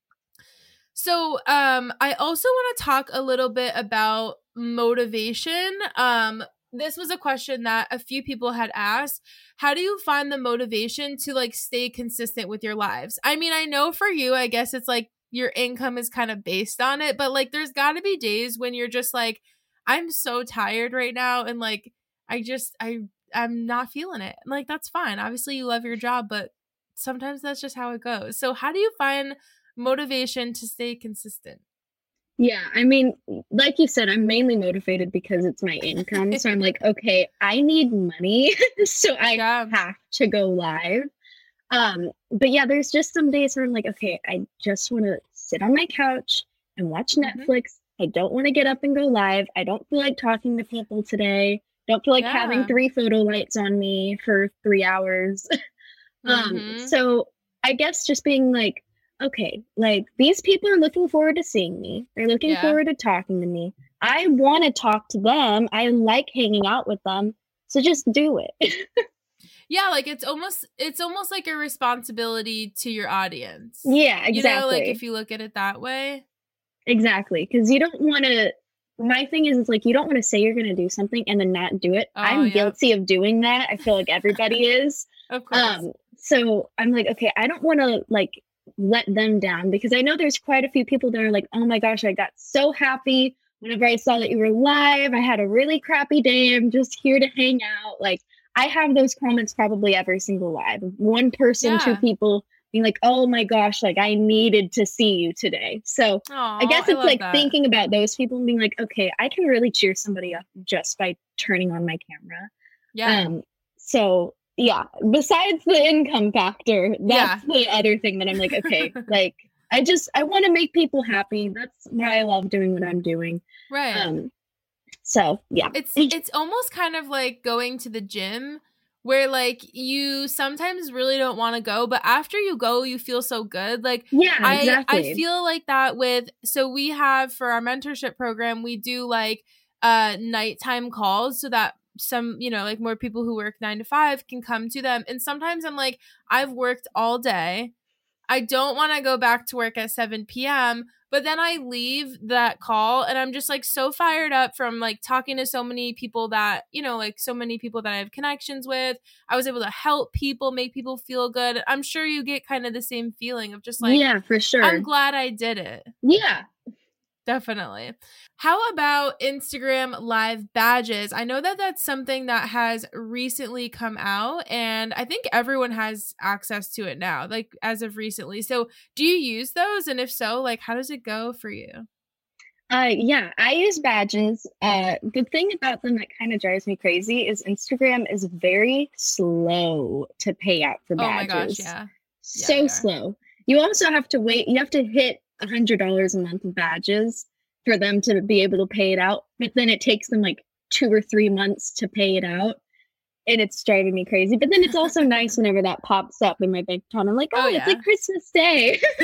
So, um I also want to talk a little bit about motivation. Um this was a question that a few people had asked. How do you find the motivation to like stay consistent with your lives? I mean, I know for you, I guess it's like your income is kind of based on it, but like there's got to be days when you're just like I'm so tired right now and like I just I I'm not feeling it. Like that's fine. Obviously you love your job, but sometimes that's just how it goes. So how do you find motivation to stay consistent? Yeah, I mean, like you said, I'm mainly motivated because it's my income. so I'm *laughs* like, okay, I need money, *laughs* so I yeah. have to go live. Um, but yeah, there's just some days where I'm like, okay, I just want to sit on my couch and watch mm-hmm. Netflix. I don't want to get up and go live. I don't feel like talking to people today. Don't feel like yeah. having three photo lights on me for three hours. *laughs* um, mm-hmm. so I guess just being like, okay, like these people are looking forward to seeing me. They're looking yeah. forward to talking to me. I want to talk to them. I like hanging out with them. So just do it. *laughs* yeah, like it's almost it's almost like a responsibility to your audience. Yeah, exactly. You know, like if you look at it that way. Exactly, because you don't want to. My thing is, it's like you don't want to say you're going to do something and then not do it. Oh, I'm yeah. guilty of doing that. I feel like *laughs* everybody is. Of course. Um, so I'm like, okay, I don't want to like let them down because I know there's quite a few people that are like, oh my gosh, I got so happy whenever I saw that you were live. I had a really crappy day. I'm just here to hang out. Like, I have those comments probably every single live. One person, yeah. two people being like, oh my gosh, like I needed to see you today. So Aww, I guess it's I like that. thinking about those people and being like, okay, I can really cheer somebody up just by turning on my camera. Yeah. Um, so yeah, besides the income factor, that's yeah. the other thing that I'm like, okay, *laughs* like I just I want to make people happy. That's why I love doing what I'm doing. Right. Um so yeah. It's it's almost kind of like going to the gym where like you sometimes really don't want to go, but after you go you feel so good. Like yeah, I exactly. I feel like that with so we have for our mentorship program, we do like uh nighttime calls so that some you know like more people who work nine to five can come to them. And sometimes i'm like i've worked all day. I don't want to go back to work at 7 p.m but then i leave that call and i'm just like so fired up from like talking to so many people that you know like so many people that i have connections with. I was able to help people make people feel good. I'm sure you get kind of the same feeling of just like yeah for sure. I'm glad i did it. Yeah Definitely. How about Instagram live badges? I know that that's something that has recently come out and I think everyone has access to it now, like as of recently. So, do you use those and if so, like how does it go for you? Uh yeah, I use badges. Uh the thing about them that kind of drives me crazy is Instagram is very slow to pay out for badges. Oh my gosh, yeah. So yeah, slow. You also have to wait, you have to hit hundred dollars a month of badges for them to be able to pay it out. But then it takes them like two or three months to pay it out. And it's driving me crazy. But then it's also *laughs* nice whenever that pops up in my bank account. I'm like, oh, oh yeah. it's like Christmas Day. *laughs* *laughs*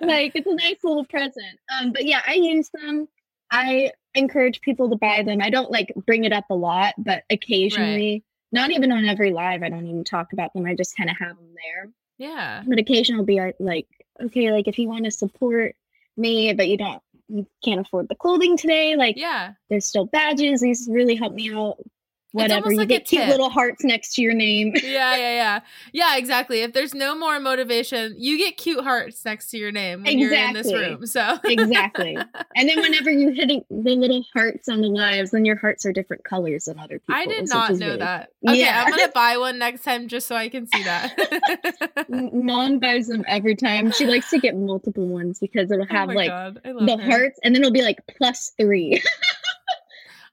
like it's a nice little present. Um, but yeah, I use them. I encourage people to buy them. I don't like bring it up a lot, but occasionally, right. not even on every live, I don't even talk about them. I just kind of have them there. Yeah. But occasionally I'll be like, okay, like if you want to support me, but you don't, you can't afford the clothing today, like, yeah, there's still badges. These really help me out whatever. You like get cute little hearts next to your name. *laughs* yeah, yeah, yeah. Yeah, exactly. If there's no more motivation, you get cute hearts next to your name when exactly. you're in this room. So Exactly. And then *laughs* whenever you're hitting the little hearts on the lives, then your hearts are different colors than other people. I did not know really... that. Okay, yeah. I'm gonna *laughs* buy one next time just so I can see that. Mom buys them every time. She likes to get multiple ones because it'll oh have oh like the her. hearts and then it'll be like plus three.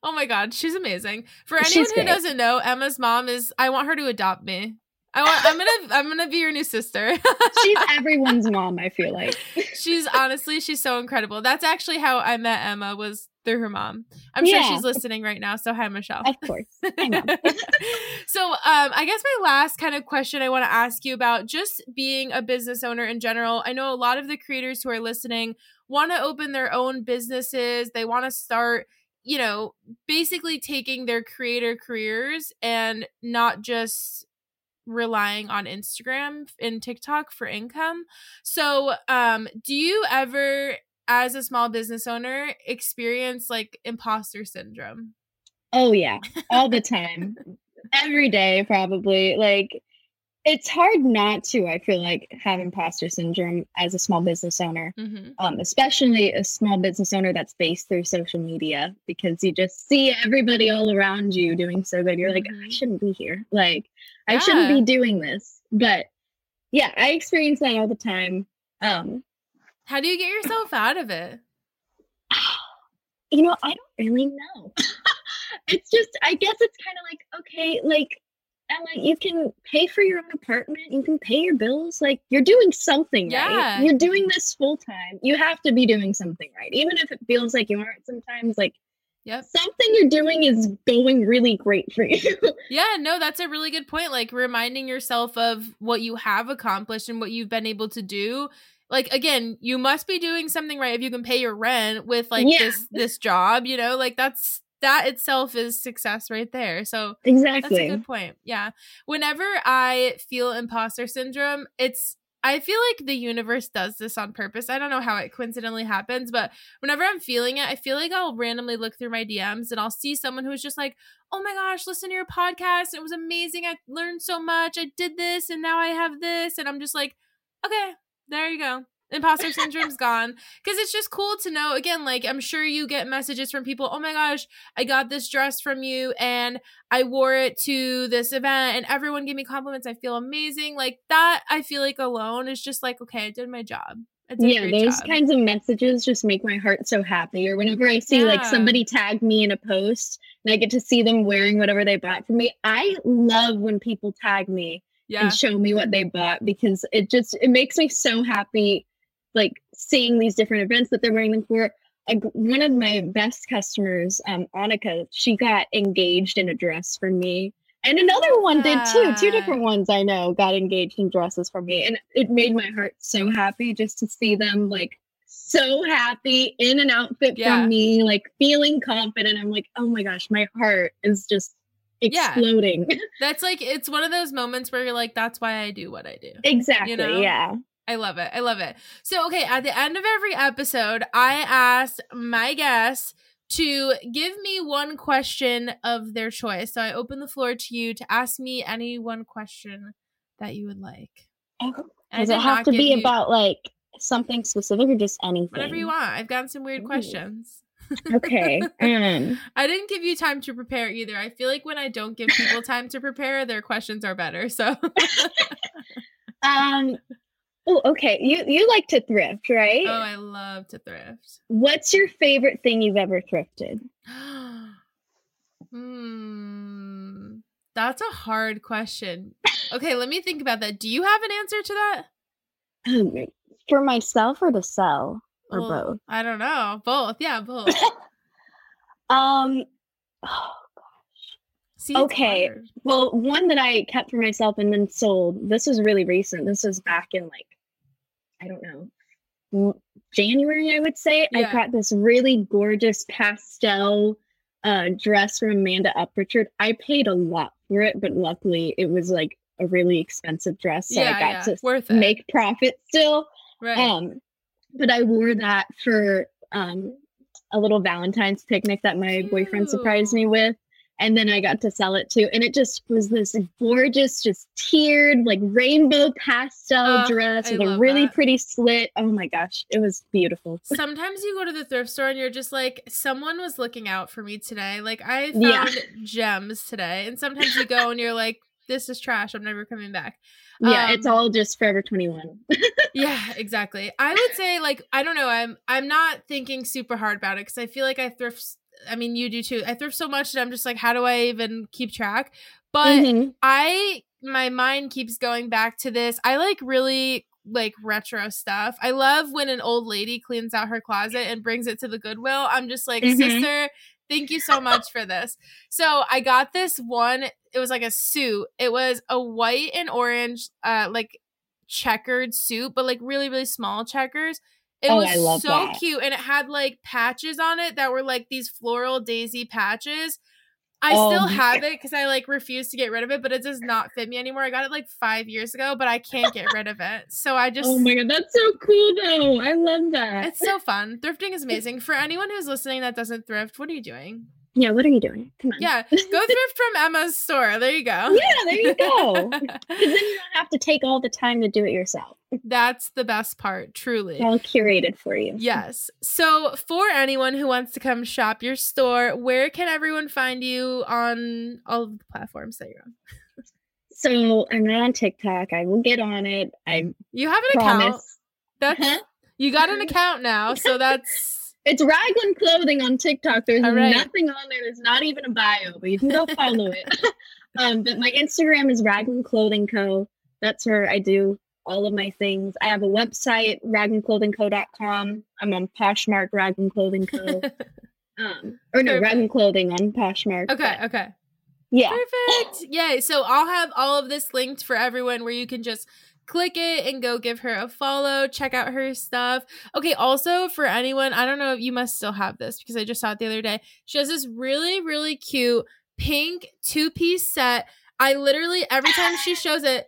Oh my god, she's amazing. For anyone who doesn't know, Emma's mom is I want her to adopt me. I want I'm gonna *laughs* I'm gonna be your new sister. she's *laughs* everyone's mom, I feel like. she's honestly she's so incredible. That's actually how I met Emma was through her mom. I'm yeah. sure she's listening right now. So hi, Michelle. Of course. *laughs* so um, I guess my last kind of question I want to ask you about just being a business owner in general. I know a lot of the creators who are listening want to open their own businesses. They want to start, you know, basically taking their creator careers and not just relying on Instagram and TikTok for income. So, um, do you ever as a small business owner experience like imposter syndrome? Oh yeah, all the *laughs* time. Every day probably. Like it's hard not to i feel like have imposter syndrome as a small business owner mm-hmm. um, especially a small business owner that's based through social media because you just see everybody all around you doing so good you're mm-hmm. like i shouldn't be here like yeah. i shouldn't be doing this but yeah i experience that all the time um how do you get yourself out of it? *sighs* You know, I don't really know. *laughs* it's just, I guess it's kind of like, okay, like, Emma, you can pay for your own apartment. You can pay your bills. Like you're doing something yeah. right. You're doing this full time. You have to be doing something right, even if it feels like you aren't. Sometimes, like Yep. Something you're doing is going really great for *laughs* you. yeah, no, that's a really good point. Like reminding yourself of what you have accomplished and what you've been able to do like again you must be doing something right if you can pay your rent with like yeah. this this job you know like that's that itself is success right there so exactly that's a good point yeah whenever i feel imposter syndrome it's I feel like the universe does this on purpose. I don't know how it coincidentally happens, but whenever I'm feeling it, I feel like I'll randomly look through my DMs and I'll see someone who's just like, oh my gosh, listen to your podcast. It was amazing. I learned so much. I did this and now I have this. And I'm just like, okay, there you go imposter syndrome's gone because it's just cool to know again like i'm sure you get messages from people oh my gosh i got this dress from you and i wore it to this event and everyone gave me compliments i feel amazing like that i feel like alone is just like okay i did my job yeah those job. kinds of messages just make my heart so happy or whenever i see yeah. like somebody tag me in a post and i get to see them wearing whatever they bought for me i love when people tag me yeah. and show me what they bought because it just it makes me so happy like seeing these different events that they're wearing them for like one of my best customers um annika she got engaged in a dress for me and another one did too two different ones i know got engaged in dresses for me and it made my heart so happy just to see them like so happy in an outfit yeah. from me like feeling confident i'm like oh my gosh my heart is just exploding. Yeah. *laughs* That's like it's one of those moments where you're like, that's why I do what I do. Exactly. You know? Yeah. I love it. I love it. So, okay, at the end of every episode, I ask my guests to give me one question of their choice. So, I open the floor to you to ask me any one question that you would like. Okay. Does it have to be you... about like something specific or just anything? Whatever you want. I've got some weird Ooh. questions okay. Um, *laughs* I didn't give you time to prepare either. I feel like when I don't give people *laughs* time to prepare, their questions are better. So *laughs* um Oh, okay. You you like to thrift, right? Oh, I love to thrift. What's your favorite thing you've ever thrifted? *gasps* hmm. That's a hard question. Okay, let me think about that. Do you have an answer to that? Um, for myself or to sell? or well, both? I don't know. Both. Yeah, both. *laughs* um *sighs* oh gosh. See, okay. Well, one that I kept for myself and then sold. This was really recent. This was back in like I don't know. January, I would say. Yeah. I got this really gorgeous pastel uh, dress from Amanda Uprichard. I paid a lot for it, but luckily it was like a really expensive dress, so yeah, I got yeah. to Worth make it. profit still. Right. Um, but I wore that for um, a little Valentine's picnic that my Cute. boyfriend surprised me with. And then I got to sell it too. And it just was this gorgeous, just tiered, like rainbow pastel oh, dress with a really that. pretty slit. Oh my gosh, it was beautiful. *laughs* Sometimes you go to the thrift store and you're just like, someone was looking out for me today. Like I found yeah. gems today. And sometimes you go and you're like, this is trash. I'm never coming back. Yeah, um, it's all just Forever 21. *laughs* yeah, exactly. I would say like I don't know, I'm I'm not thinking super hard about it cuz I feel like I thrift I mean, you do too. I thrift so much that I'm just like how do I even keep track? But mm-hmm. I my mind keeps going back to this. I like really like retro stuff. I love when an old lady cleans out her closet and brings it to the Goodwill. I'm just like, mm-hmm. sister, thank you so much for this. So I got this one. It was like a suit. It was a white and orange, uh, like checkered suit, but like really, really small checkers. It oh, was so that. cute. And it had like patches on it that were like these floral daisy patches. I oh, still have it because I like refuse to get rid of it, but it does not fit me anymore. I got it like five years ago, but I can't get rid of it. So I oh just Oh my god, that's so cool though. I love that. It's so fun. Thrifting is amazing. For anyone who's listening that doesn't thrift, what are you doing? Yeah, what are you doing? Come on. Yeah, go *laughs* thrift from Emma's store. There you go. Yeah, there you go. *laughs* *laughs* Because then you don't have to take all the time to do it yourself. That's the best part, truly. All curated for you. Yes. So, for anyone who wants to come shop your store, where can everyone find you on all of the platforms that you're on? so, I'm on TikTok. I will get on it. I You have an promise. account. That's uh-huh. you got an account now, so that's it's Raglan Clothing on TikTok. There's right. nothing on there. There's not even a bio, but you can go follow it. *laughs* um, but my Instagram is Raglan Clothing Co. That's where I do all of my things. I have a website, raglanclothingco.com. I'm on Poshmark Raglan Clothing Co. *laughs* um, or no, Raglan Clothing on Poshmark. Okay, okay. Yeah. Perfect. Yay. So I'll have all of this linked for everyone where you can just click it and go give her a follow. Check out her stuff. Okay, also for anyone, I don't know if you must still have this because I just saw it the other day. She has this really, really cute pink two piece set. I literally, every time she shows it,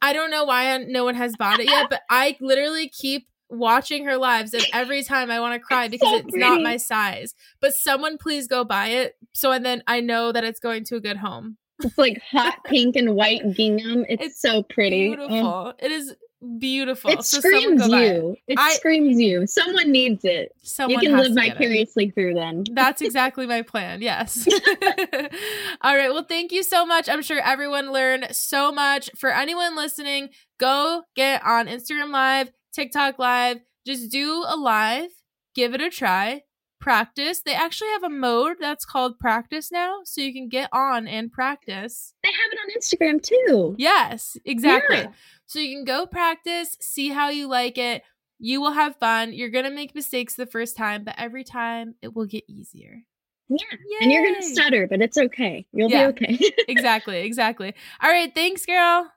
I don't know why no one has bought it yet, but I literally keep watching her lives and every time I want to cry because so it's pretty. not my size. But someone please go buy it so and then I know that it's going to a good home. It's like hot pink and white gingham. It's, it's so pretty. Beautiful. it is beautiful. It so screams you. It I, screams you. Someone needs it. Someone you can live vicariously through them. That's *laughs* exactly my plan. Yes. *laughs* All right. Well, thank you so much. I'm sure everyone learned so much. For anyone listening, go get on Instagram Live, TikTok Live. Just do a live. Give it a try practice. They actually have a mode that's called practice now, so you can get on and practice. They have it on Instagram too. Yes, exactly. Yeah. So you can go practice, see how you like it. You will have fun. You're going to make mistakes the first time, but every time it will get easier. Yeah. Yay. And you're going to stutter, but it's okay. You'll yeah. be okay. *laughs* exactly. Exactly. All right. Thanks, girl.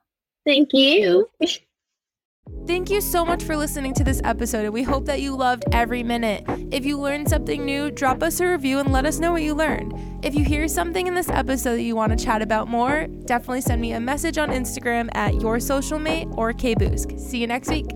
Thank you. *laughs* Thank you so much for listening to this episode, and we hope that you loved every minute. If you learned something new, drop us a review and let us know what you learned. If you hear something in this episode that you want to chat about more, definitely send me a message on Instagram at your social mate or kboosk. See you next week.